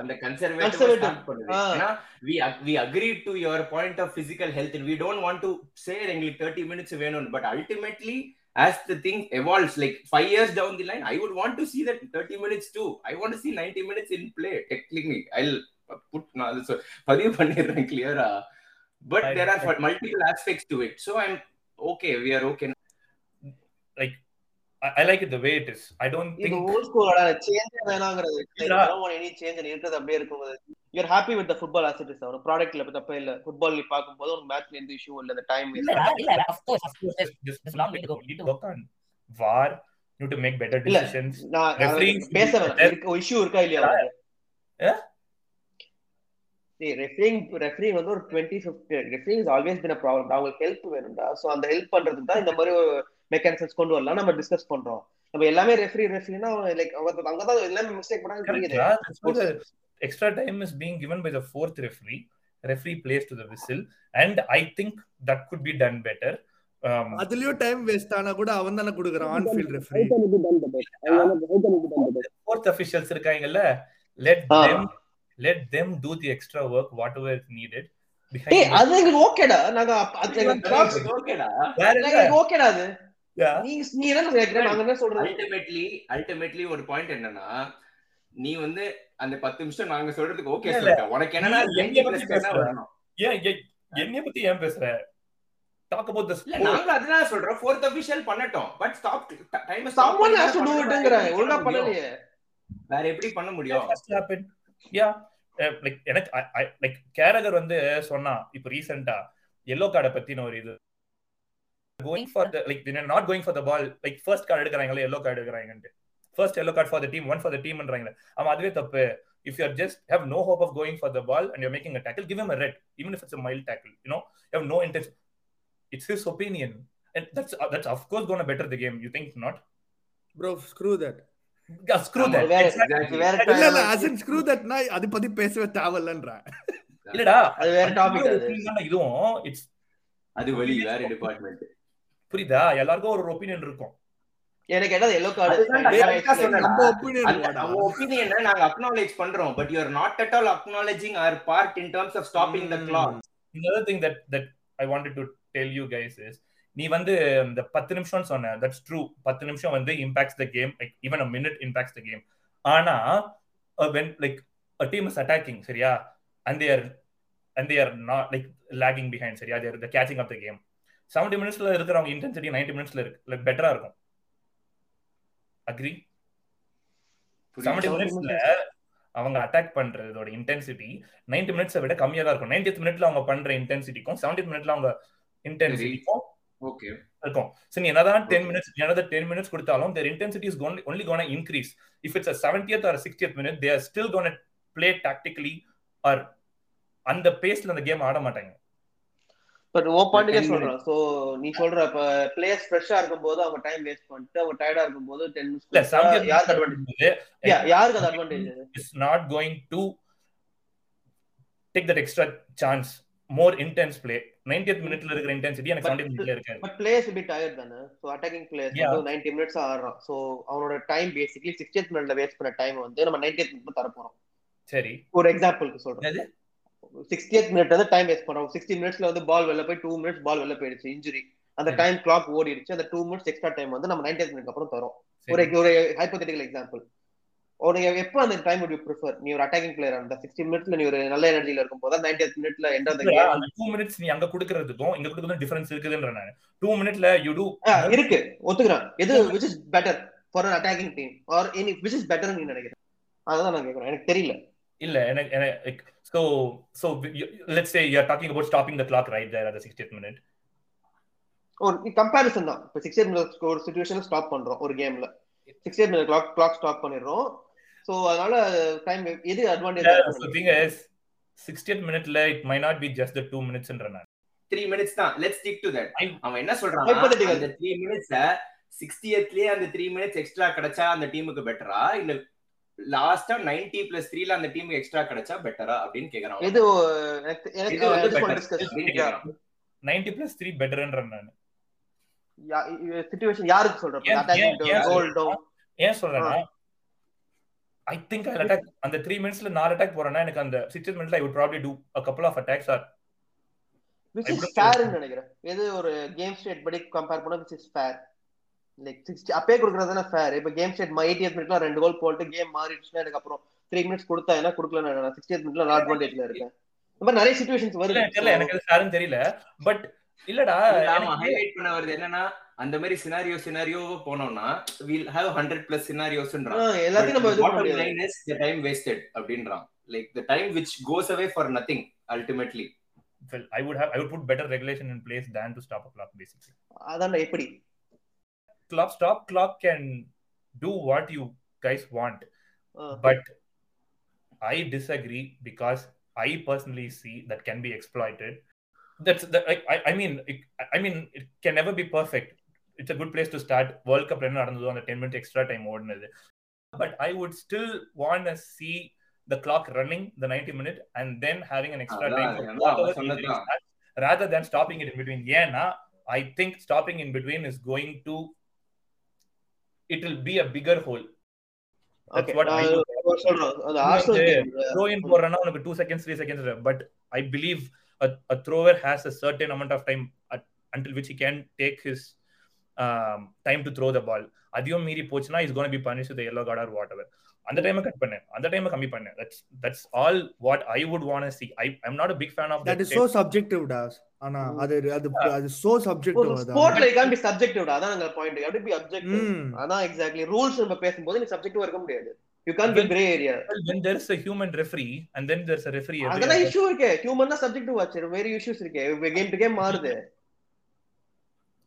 Speaker 2: அந்த கன்சர்வேட்டிவ்
Speaker 4: Conservative.
Speaker 2: ஸ்டார்ட் பண்ணுது
Speaker 4: ஆ.
Speaker 2: ஏன்னா we ag- we agreed to your point of physical health and we don't want to say எங்களுக்கு 30 minutes வேணும் but ultimately as the thing evolves like 5 years down the line i would want to see that 30 minutes too i want to see 90 minutes in play technically i'll put நான் அது சொ- பதிவு பண்ணிடுறேன் கிளியரா but there are multiple aspects to it so i'm okay we are okay
Speaker 1: I, I like it the way it is. I don't
Speaker 4: இது old ஸ்கூலோட change வேணாங்கிறது
Speaker 1: இல்லடா.
Speaker 4: Any change இருக்கிறது அப்படியே இருக்கும் you are happy with football as it is அவன் ப்ராடக்ட்ல தப்பே இல்ல ஃபுட்பால் நீ பாக்கும்போது ஒரு மேட்ச்ல எந்த இஷ்யூ இல்ல அந்த டைம்
Speaker 5: இல்ல இல்ல
Speaker 1: this long way to go. You need to work on VAR. You need to make better
Speaker 4: இல்ல.
Speaker 1: decisions.
Speaker 4: நான் பேச வேணாம் இஷ்யூ இருக்கா இல்லையா
Speaker 1: Yeah.
Speaker 4: ரெஃபரிங் ரெஃபரிங் வந்து ஒரு twenty fifty refereeing is always been problem அவங்களுக்கு ஹெல்ப் வேணும்டா ஸோ அந்த ஹெல்ப் பண்றதுக்கு தான் இந்த மாதிரி மெக்கானிசம்ஸ் கொண்டு வரலாம் நம்ம டிஸ்கஸ் பண்றோம் நம்ம எல்லாமே ரெஃபரி ரெஃபரினா லைக் அவங்க அங்கதான் எல்லாமே மிஸ்டேக் பண்ணாங்க தெரியுது
Speaker 1: time is being given by the fourth referee. Referee plays to the whistle, and I think that could be done better. Um,
Speaker 3: அதுலயும் டைம் வேஸ்ட் ஆனா கூட அவன் தானே குடுக்குறான் on field referee
Speaker 1: fourth officials இருக்காங்கல்ல let
Speaker 4: Ah.
Speaker 1: them let them do the extra work whatever is needed behind
Speaker 4: டேய்
Speaker 1: the-
Speaker 4: அது எங்களுக்கு ஓகேடா நாங்க அது எங்க props-
Speaker 2: ஓகேடா
Speaker 1: வேற.
Speaker 4: எங்களுக்கு ஓகேடா அது. நீ நீ என்ன கேக்குற நாங்க என்ன சொல்றது
Speaker 2: அல்டிமேட்லி அல்டிமேட்லி ஒரு பாயிண்ட் என்னன்னா நீ வந்து அந்த பத்து நிமிஷம் நாங்க சொல்றதுக்கு ஓகே சொல்லிட்ட. உனக்கு என்னன்னா
Speaker 1: நீ
Speaker 2: 90
Speaker 1: என்னைய
Speaker 2: plus
Speaker 1: பத்தி
Speaker 2: 10 தான்
Speaker 1: பேசுற?
Speaker 2: வரணும்?
Speaker 1: ஏன் என்னைய பத்தி ஏன் பேசுற? டாக் அபவுட் தி
Speaker 2: இல்ல நாங்க அதுதான் சொல்றோம். ஃபோர்த் அபிஷியல் பண்ணட்டும். But stop time
Speaker 4: someone has to do itங்கற ஒழுங்கா பண்ணலையே.
Speaker 2: வேற எப்படி பண்ண முடியும்?
Speaker 1: ஃபர்ஸ்ட் ஹேப்பன் யா லைக் எனக்கு லைக் கேரகர் வந்து சொன்னா இப்போ ரீசெண்டா எல்லோ கார்டை பத்தின ஒரு இது. Going for the like not going for the ball like first card எடுக்கிறாங்களே yellow card எடுக்கிறாங்கன்ட்டு first yellow card for the team one for the டீம்ன்றாங்களே அவன் அதுவே தப்பு if you are just have no hope of going for the ball and you're making a tackle, give him a red, even if it's a mild tackle. You know, you have no intention. It's his opinion, and that's uh, that's of course going to better the game. You think not?
Speaker 3: Bro screw that
Speaker 1: Yeah, screw that.
Speaker 4: வேற
Speaker 1: Exactly.
Speaker 4: வேற
Speaker 3: இல்ல இல்ல
Speaker 4: time-
Speaker 3: Hasan screw தட்னா அது பத்தி பேசவே தேவையில்லன்றேன்
Speaker 1: இல்லடா
Speaker 4: அது வேற டாபிக் அது
Speaker 1: இதுவும் இட்ஸ்
Speaker 2: அது வழி வேற டிபார்ட்மெண்ட்
Speaker 1: புரியுதா? எல்லாருக்கும் ஒரு ஒப்பீனியன் இருக்கும்.
Speaker 4: எனக்கு என்னது எல்லோ கார்டு
Speaker 3: ஒப்பீனியன்
Speaker 2: நாங்க அக்னாலேஜ் பண்றோம். But you are not at all acknowledging our part in terms of stopping the clock
Speaker 1: another thing that that I wanted to tell you guys is நீ வந்து இந்த பத்து நிமிஷம் சொன்ன தட்ஸ் ட்ரூ பத்து நிமிஷம் வந்து impacts the game like even a minute impacts the game ஆனா when like a team is attacking சரியா? And they're and they're not like lagging behind சரியா? They're the catching of the game seventy மினிட்ஸ்ல இருக்கிறவங்க intensity ninety மினிட்ஸ்ல இருக்கு. Like பெட்டரா இருக்கும். Agri seventy மினிட்ஸ்ல அவங்க அட்டாக் பண்றதோட இன்டென்சிட்டி நைன்டி மினிட்ஸை விட கம்மியா தான் இருக்கும். நைன்டி மினிட்ல அவங்க பண்ற இன்டென்சிட்டிக்கும் செவன்டி மினிட்ல அவங்க இன்டென்சிட்டிக்கும்
Speaker 2: ஓகே.
Speaker 1: இருக்கும். சரி நீ என்னதான் டென் மினிட்ஸ் என்னதான் டென் மினிட்ஸ் கொடுத்தாலும் their intensity is going only going to increase. If it's a 70th or a 60th minute they are still going to play tactically or அந்த பேஸ்ல அந்த கேம் ஆட மாட்டாங்க.
Speaker 4: பட் ஓ பாயிண்ட்கே
Speaker 2: Ten
Speaker 4: சொல்றேன் so நீ சொல்ற இப்ப பிளேயர்ஸ் ஃப்ரெஷ்ஷா இருக்கும்போது அவங்க டைம் வேஸ்ட் பண்ணிட்டு அவங்க டயர்டா இருக்கும்போது டென்
Speaker 1: இல்ல
Speaker 4: மினிட்ஸ்
Speaker 1: 70th
Speaker 4: யாருக்கு அட்வான்டேஜ் யாருக்கு அது? Advantage
Speaker 1: is not going to take that extra chance. More intense play. 90th மினிட்ல இருக்கிற இன்டென்சிட்டி எனக்கு
Speaker 4: But-
Speaker 1: 70th மினிட்ல இருக்காது.
Speaker 4: பட் பிளேயர்ஸ் பி டயர்ட் தானே? So attacking
Speaker 1: players.
Speaker 4: வந்து 90 மினிட்ஸ் ஆடுறான். சோ அவனோட டைம் பேசிக்கலி 60th மினிட்ல வேஸ்ட் பண்ண டைம் வந்து நம்ம 90th மினிட் தர போறோம்
Speaker 1: சரி.
Speaker 4: ஒரு எக்ஸாம்பிளுக்கு சொல்றேன். 60th மினிட் வந்து டைம் வேஸ்ட் பண்றோம் 60 மினிட்ஸ்ல வந்து பால் வெளில போய் 2 மினிட்ஸ் பால் வெளில போயிடுச்சு இன்ஜுரி அந்த. டைம் கிளாக் ஓடிடுச்சு. அந்த 2 மினிட்ஸ் எக்ஸ்ட்ரா டைம் வந்து நம்ம 90th மினிட் அப்புறம் தரோம். ஒரு ஒரு ஹைப்போதெட்டிக்கல் எக்ஸாம்பிள் உனக்கு எப்போ அந்த டைம் you ப்ரிஃபர் நீ ஒரு அட்டாகிங் பிளேயர் அந்த 60 மினிட்ஸ்ல நீ ஒரு நல்ல எனர்ஜில இருக்கும் போது 90th மினிட்ல எண்ட் ஆஃப்
Speaker 1: அந்த டூ மினிட்ஸ் நீ அங்க குடுக்கறதுக்கும் இங்க குடுக்கறதுக்கும் டிஃபரன்ஸ் இருக்குதுன்ற நான். டூ மினிட்ல யூ டூ
Speaker 4: இருக்கு. ஒத்துக்கிறேன். எது which is better for an attacking team or any which is better நீ நினைக்கிறேன் அதான் நான் கேக்குறேன். எனக்கு தெரியல.
Speaker 1: இல்ல எனக்கு எனக்கு you, let's say you're talking about stopping the clock right there at the 60th minute.
Speaker 4: ஒரு கம்பேரிசன் தான். இப்போ சிக்ஸ் மினிட் ஒரு சுச்சுவேஷன்ல ஸ்டாப் பண்றோம் ஒரு கேம்ல six minute clock clock stop பண்ணிடுறோம். சோ அதனால டைம் எது advantage
Speaker 1: thing is 60th minute it might not be just the 2 minutes ன்ற நான்
Speaker 2: த்ரீ மினிட்ஸ் தான் லெட்ஸ் ஸ்டிக் டு தட் அவன் என்ன சொல்றான். அந்த த்ரீ மினிட்ஸ் சிக்ஸ்டியத்லயே அந்த த்ரீ மினிட்ஸ் எக்ஸ்ட்ரா கிடைச்சா அந்த டீமுக்கு பெட்டரா இல்ல லாஸ்டா நைன்டி பிளஸ் த்ரீல அந்த டீமுக்கு எக்ஸ்ட்ரா கிடைச்சா பெட்டரா அப்படின்னு கேக்குறான்
Speaker 4: எது எனக்கு எனக்கு
Speaker 2: இது வந்து.
Speaker 1: 90 plus 3 பெட்டர்ன்ற நான்.
Speaker 4: சிச்சுவேஷன் யாருக்கு சொல்ற
Speaker 1: ஏன்- சொல்றேன்னா, ஐ திங்க் ஐ அட்டாக் அந்த த்ரீ மினிட்ஸ்ல நாலு அட்டாக் போறேன்னா எனக்கு அந்த சிக்ஸ்த் மினிட்ல I would probably do a couple of attacks or
Speaker 4: which
Speaker 1: I
Speaker 4: is
Speaker 1: would've
Speaker 4: ஃபேர்னு நினைக்கிறேன். எது ஒரு கேம் ஸ்டேட் படி கம்பேர் பண்ணா which is fair like sixty அப்பே கொடுக்கறது தானே ஃபேர் இப்போ கேம் ஸ்டேட் எயிட்டியத் மினிட்ல ரெண்டு கோல் போட்டு கேம் மாறிடுச்சுன்னா எனக்கு அப்புறம் த்ரீ மினிட்ஸ் கொடுத்தா என்ன கொடுக்கல நான் சிக்ஸ்டியத் மினிட்ல நான் அட்வான்டேஜ்ல இருக்கேன். இந்த மாதிரி நிறைய சுச்சுவேஷன்ஸ் வருது.
Speaker 1: தெரியல எனக்கு அது சாரும் தெரியல. பட் இல்லடா
Speaker 2: ஆமா
Speaker 1: எனக்கு
Speaker 2: ஹைலைட் பண்ண வருது என்னன்னா அந்த மாதிரி சினாரியோ சினாரியோ போனோம்னா வில் ஹேவ் ஹண்ட்ரட் பிளஸ் சினாரியோஸ்ன்றான்
Speaker 4: எல்லாத்தையும் நம்ம முடியாது
Speaker 2: line is the time wasted அப்படின்றான். Like the time which goes away for nothing ultimately.
Speaker 1: Well, I would have I would put better regulation in place than to stop a clock basically.
Speaker 4: அதான் எப்படி?
Speaker 1: Clock stop clock can do what you guys want,
Speaker 4: ah.
Speaker 1: but I disagree because I personally see that can be exploited. That's the I, I, I mean it, I mean it can never be perfect. It's a good place to start. World Cup என்ன நடந்ததோ அந்த 10 minute extra time ஓடுனது. But I would still want to see the clock running the 90 minute and then having an extra
Speaker 2: அதான்,
Speaker 1: time for
Speaker 2: அதான்
Speaker 1: whatever
Speaker 2: அவன் சொன்னதுதான்.
Speaker 1: injuries are, rather than stopping it in between. ஏன்னா I think stopping in between is going to it will be a bigger hole. That's
Speaker 4: Okay,
Speaker 1: what I
Speaker 4: நான்
Speaker 1: would
Speaker 4: சொல்றேன் அந்த
Speaker 1: நீ
Speaker 4: Arsenal
Speaker 1: வந்து
Speaker 4: game
Speaker 1: throw in போடுறேன்னா உனக்கு two seconds three seconds but I believe a thrower has a certain amount of time at, until which he can take his um, time to throw the ball அதையும் மீறி போச்சுன்னா is gonna be punish the yellow card or whatever அந்த டைமை cut பண்ணேன். அந்த டைமை கம்மி பண்ணேன். That's that's all what I would want see I I'm not a big fan of
Speaker 3: that is so subjective toss ஆனா அது அது அது சோ சப்ஜெக்டிவ் அது
Speaker 4: ஸ்போர்ட்ல யூ கான் பி சப்ஜெக்டிவ் அதான் அந்த பாயிண்ட் எப்படி பி அப்ஜெக்டிவ் அதான் எக்ஸாக்ட்லி ரூல்ஸ் நம்ம பேசும்போது நீ சப்ஜெக்டிவா இருக்க முடியாது. You can be grey area
Speaker 1: when there is a human referee and then there's a referee
Speaker 4: அதெல்லாம்
Speaker 1: other-
Speaker 4: இஷ்யூ இருக்கே. ஹியூமன் தான் சப்ஜெக்டிவ் ஆச்சு வேற இஷ்யூஸ் இருக்கே. கேம் டு கேம் மாறுது.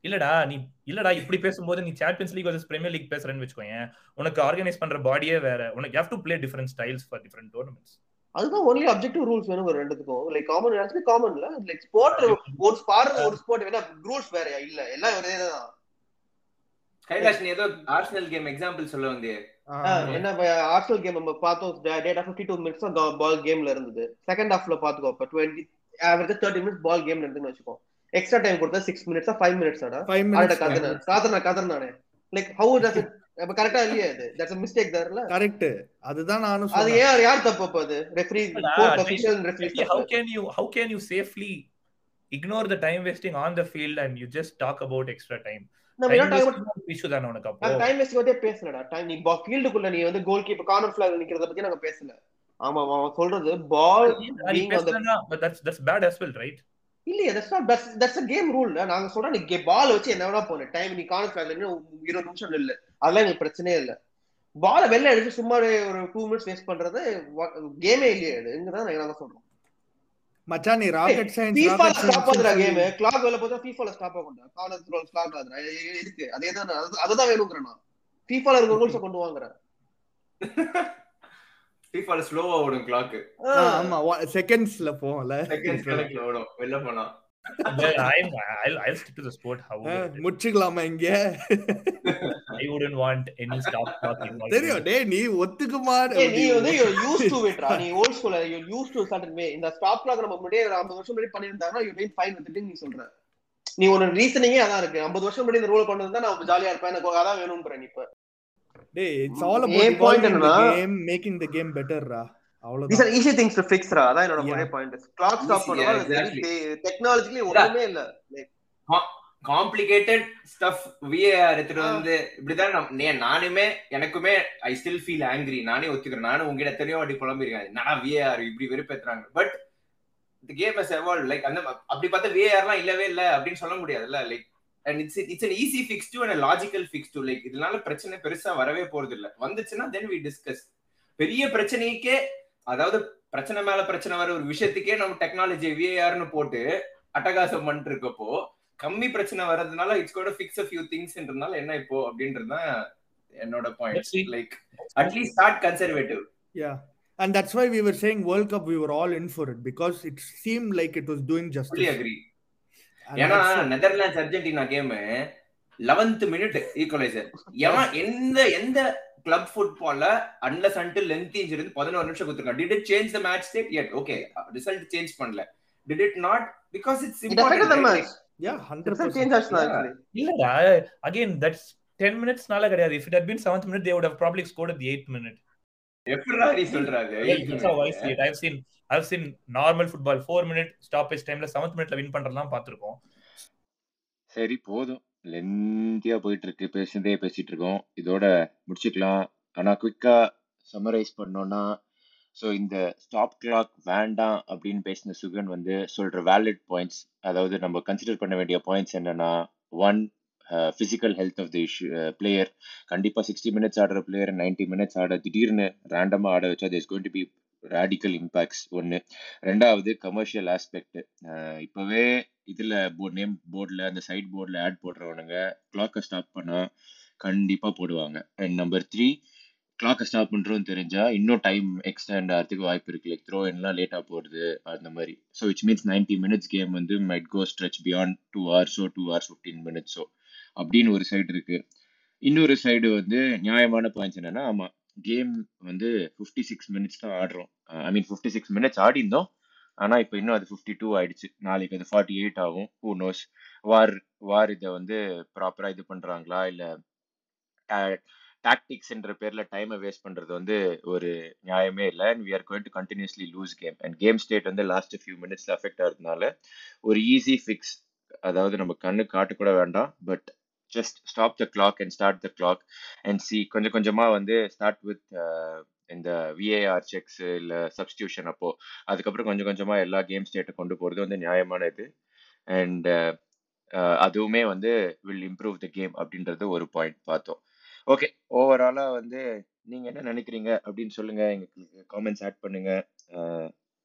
Speaker 1: இல்லடா நீ இல்லடா இப்படி பேசும்போது நீ Champions League versus Premier League பேசுறேன்னு வச்சுக்கோயேன். உனக்கு ஆர்கனைஸ் பண்ற பாடியே வேற. உனக்கு have to play different styles for different tournaments
Speaker 4: அதுதான் ஒன்லி அப்ஜெக்டிவ் ரூல்ஸ் வேணும் ஒரு ரெண்டுத்துக்கும். லைக் காமன் எல்லாத்துக்கும் காமன்ல லைக் ஸ்போர்ட் ஒரு ஸ்பார் ஒரு ஸ்போர்ட் வேணா ரூல்ஸ் வேறயா? இல்ல எல்லாம் ஒரே தான்
Speaker 2: கைலாஷ் நீ ஏதோ ஆர்சனல் கேம் எக்ஸாம்பிள் சொல்ல வந்தே
Speaker 4: என்ன ஆர்சனல் கேம் நம்ம பார்த்தோம். டேட்டா ஃபிஃப்டி டூ மினிட்ஸ் அந்த பால் கேம்ல இருந்தது. செகண்ட் ஹாஃப்ல பாத்துக்கோ இப்போ twenty average thirty minutes ball கேம்ல இருந்துன்னு வச்சுக்கோ. எக்ஸ்ட்ரா டைம் கொடுத்தா சிக்ஸ் மினிட்ஸா ஃபைவ் மினிட்ஸாடா
Speaker 3: 5
Speaker 4: ஆட
Speaker 3: மினிட்ஸ்
Speaker 4: கதன காதன கதன நானே லைக் ஹவு டஸ் இட் அப்ப கரெக்டா இல்லையா இது தட்ஸ் a மிஸ்டேக் தர்ல
Speaker 3: கரெக்ட் அதுதான் நானும்
Speaker 4: அது ஏன் யார் தப்பு அப்ப அது? Referee court official referee
Speaker 1: how can you how can you safely ignore the time wasting on the field and you just talk about extra time?
Speaker 4: நம்ம
Speaker 1: time
Speaker 4: என்ன டைம்
Speaker 1: issue தானே உனக்கு அப்போ.
Speaker 4: டைம் வேஸ்ட் பத்தியே பேசலடா. டைம் நீ ஃபீல்டுக்குள்ள நீ வந்து கோல் கீப்பர் கார்னர் ஃபிளாக் நிக்கிறத பத்தி நாங்க பேசல. ஆமா அவன் சொல்றது
Speaker 1: ball bad as well right?
Speaker 4: இல்லையா that's not that's that's a game rule நாங்க சொல்றோம் நீ பால் வச்சு என்ன வேணா போன டைம் நீ கார்னர் ஃபிளாக்ல இருபது நிமிஷம் இல்ல அதெல்லாம் எங்களுக்கு பிரச்சனையே இல்ல. பால வெளில அடிச்சு சும்மா ஒரு டூ மினிட்ஸ் வேஸ்ட் பண்றது கேமே இல்லையா அது. இங்கதான் நாங்க சொல்றோம்
Speaker 3: மச்சான் நீ ராக்கெட் சயின்ஸ்
Speaker 4: ஃபீஃபால ஸ்டாப் ஆகுதுடா கேம் கிளாக் வெளில போதா ஃபீஃபால ஸ்டாப் ஆகும்டா. கார்னர் த்ரோல் ஸ்டாப் ஆகுதுடா. இருக்கு. அதே தான் அதுதான் வேணுங்கிறேன் நான். ஃபீஃபால இருக்க ரூல்ஸ் கொண்டு வாங்குறேன்.
Speaker 2: ஃபீஃபால ஸ்லோவா ஓடும் கிளாக்
Speaker 3: ஆமா. செகண்ட்ஸ்ல போகல
Speaker 2: செகண்ட்ஸ் கணக்குல ஓடும். வெளில போனா.
Speaker 1: well, I'm I'll, I'll stick to the sport however
Speaker 3: முடிச்சுக்கலாமா இங்க?
Speaker 1: I wouldn't want any stop clock involved.
Speaker 3: தெரியும். டேய் நீ ஒத்துக்குமா?
Speaker 4: ஏய், நீ வந்து யூஸ் டு இட்ரா நீ ஓல்ட் ஸ்கூல்ல you use to certain way இந்த ஸ்டாப் கிளாக் நம்ம முன்னாடியே ஒரு 50 வருஷம் முன்னாடி பண்ணிருந்தாங்கன்னா யூ பீன் ஃபைன் வித் நீ சொல்ற. நீ ஒரு ரீசனிங்கே அதான் இருக்கு. 50 வருஷம் முன்னாடி இந்த ரூல் கொண்டு வந்தா நான் ஜாலியா இருப்பேன். எனக்கு அதான் வேணும்ன்ற நீ இப்ப.
Speaker 3: டேய்
Speaker 4: it's
Speaker 3: all
Speaker 4: about
Speaker 3: game making the game பெட்டர்ரா
Speaker 4: these
Speaker 3: அவ்வளவுதான்.
Speaker 4: Are easy things to fix ரா. அதான் என்னோட. ஒரே பாயிண்ட் கிளாக் ஸ்டாப்
Speaker 2: Easy,
Speaker 4: பண்ணா
Speaker 2: yeah, exactly.
Speaker 4: டெக்னாலஜிக்கலி ஒண்ணுமே இல்ல.
Speaker 2: காம்ப்ளிகேட்டட் ஸ்டஃப் விஏஆர் எடுத்துட்டு. வந்து இப்படிதான் நானுமே எனக்குமே ஐ ஸ்டில் ஃபீல் ஆங்கிரி நானே ஒத்துக்கிறேன். நானும் உங்ககிட்ட எத்தனையோ வாட்டி புலம்பிருக்கேன் நான் விஏஆர் இப்படி வெறுப்பேத்துறாங்க? பட் இந்த கேம் எவால்வ் லைக் அந்த அப்படி பார்த்தா விஏஆர்லாம் இல்லவே இல்ல அப்படின்னு சொல்ல முடியாதுல்ல? Like and it's it's an easy fix too and logical fix too like இதனால பிரச்சனை பெருசா வரவே போறது இல்ல வந்துச்சுன்னா தென் வி டிஸ்கஸ் பெரிய பிரச்சனைக்கே அதாவது பிரச்சனை மேல பிரச்சனை வர ஒரு விஷயத்துக்கே நம்ம டெக்னாலஜி விஏஆர்னு போட்டு அட்டகாசம் பண்ணிட்டு இருக்கப்போ கம்மி பிரச்சனை வர்றதுனால இட்ஸ் கூட ஃபிக்ஸ் அ ஃபியூ திங்ஸ்ன்றதுனால என்ன இப்போ அப்படின்றது தான் என்னோட.
Speaker 1: Point
Speaker 2: like at least start conservative
Speaker 3: Yeah. And that's why we were saying World Cup, we were all in for it because it seemed like it was doing
Speaker 2: fully
Speaker 3: justice. Agree
Speaker 2: ஏன்னா Netherlands Argentina game eleventh minute equaliser எவன் எந்த எந்த club ஃபுட்பால்ல unless until length இருந்து பதினோரு நிமிஷம் கொடுத்துருக்கான் did it change the match state yet okay result change பண்ணல. Did
Speaker 4: it not because
Speaker 2: it's important
Speaker 4: match.
Speaker 3: Yeah,
Speaker 4: Result
Speaker 3: 100%.
Speaker 4: change ஆச்சுடா
Speaker 2: Yeah.
Speaker 4: actually.
Speaker 1: இல்லடா அகைன் தட்ஸ் டென் மினிட்ஸ்னால கிடையாது. If it had been seventh minute they would have probably scored the eight minute
Speaker 2: எப்படிடா நீ சொல்றாங்க.
Speaker 1: I've seen I've seen normal football four minute stoppage timeல seventh மினிட்ல win பண்றதெல்லாம் பார்த்திருக்கோம்.
Speaker 5: சரி போதும். லென்த்தியா போயிட்டு இருக்கு பேசுனதே பேசிட்டு இருக்கோம் இதோட முடிச்சுக்கலாம். ஆனா குவிக்கா சம்மரைஸ் பண்ணோம்னா ஸோ இந்த ஸ்டாப் கிளாக் வேண்டாம் அப்படின்னு பேசின சுகன் வந்து சொல்ற வேலிட் பாயிண்ட்ஸ் அதாவது நம்ம கன்சிடர் பண்ண வேண்டிய பாயிண்ட்ஸ் என்னன்னா one physical health of the issue player கண்டிப்பாக சிக்ஸ்டி மினிட்ஸ் ஆடுற பிளேயர் நைன்டி மினிட்ஸ் ஆட திடீர்னு ரேண்டமாக ஆட வச்சா there's going to be radical impacts ஒன்று ரெண்டாவது கமர்ஷியல் ஆஸ்பெக்ட் இப்போவே இதில் போ நேம் போர்டில் அந்த சைட் போர்டில் ஆட் போடுறவனுங்க கிளாக்கை ஸ்டாப் பண்ணால் கண்டிப்பாக போடுவாங்க. அண்ட் நம்பர் த்ரீ கிளாக்கை ஸ்டாப் பண்ணுறோம்னு தெரிஞ்சால் இன்னும் டைம் எக்ஸ்டெண்ட் ஆகிறதுக்கு வாய்ப்பு இருக்கு. லைக் த்ரோ எல்லாம் லேட்டாக போகிறது அந்த மாதிரி. So which means ninety minutes game வந்து might go stretch beyond two ஹவர்ஸோ two hours fifteen மினிட்ஸோ அப்படின்னு ஒரு சைடு இருக்கு. இன்னொரு சைடு வந்து நியாயமான பாயிண்ட்ஸ் என்னன்னா ஆமா கேம் வந்து ஃபிஃப்டி சிக்ஸ் மினிட்ஸ் தான் ஆடுறோம். I mean fifty six minutes ஆடி இருந்தோம் ஆனா இப்போ இன்னும் அது ஃபிஃப்டி டூ ஆயிடுச்சு. நாளைக்கு அது ஃபார்ட்டி எயிட் ஆகும். ஹூ நோஸ் வார் வார் இதை வந்து ப்ராப்பரா இது பண்றாங்களா? இல்ல டாக்டிக்ஸ்ன்ற பேர்ல டைமை வேஸ்ட் பண்றது வந்து ஒரு நியாயமே இல்லை. And we are going to continuously lose game and game state வந்து லாஸ்ட் ஃபியூ மினிட்ஸ்ல அஃபெக்ட் ஆகிறதுனால ஒரு ஈஸி ஃபிக்ஸ் அதாவது நம்ம கண்ணு காட்டக்கூட வேண்டாம். But just stop the clock and start the clock and see கொஞ்சம் கொஞ்சமாக வந்து ஸ்டார்ட் வித் uh, இந்த விஏஆர் செக்ஸ் இல்லை சப்ஸ்டியூஷன் அப்போ அதுக்கப்புறம் கொஞ்சம் கொஞ்சமாக எல்லா கேம் ஸ்டேட்டை கொண்டு போகிறது வந்து நியாயமான இது அண்ட் uh, uh, அதுவுமே வந்து வில் இம்ப்ரூவ் த கேம் அப்படின்றது ஒரு பாயிண்ட் பார்த்தோம். ஓகே ஓவராலாக வந்து நீங்கள் என்ன நினைக்கிறீங்க அப்படின்னு சொல்லுங்கள் எங்களுக்கு காமெண்ட்ஸ் ஆட் பண்ணுங்கள்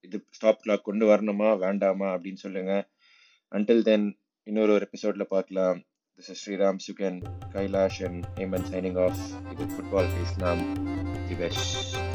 Speaker 5: இது ஸ்டாப் கிளாக் கொண்டு வரணுமா வேண்டாமா அப்படின்னு சொல்லுங்கள் அன்டில் தென் இன்னொரு ஒரு எபிசோடில் பார்க்கலாம். This is Sri Ram Sukan, Kailash, and Heyman signing off. Football is Nam. The.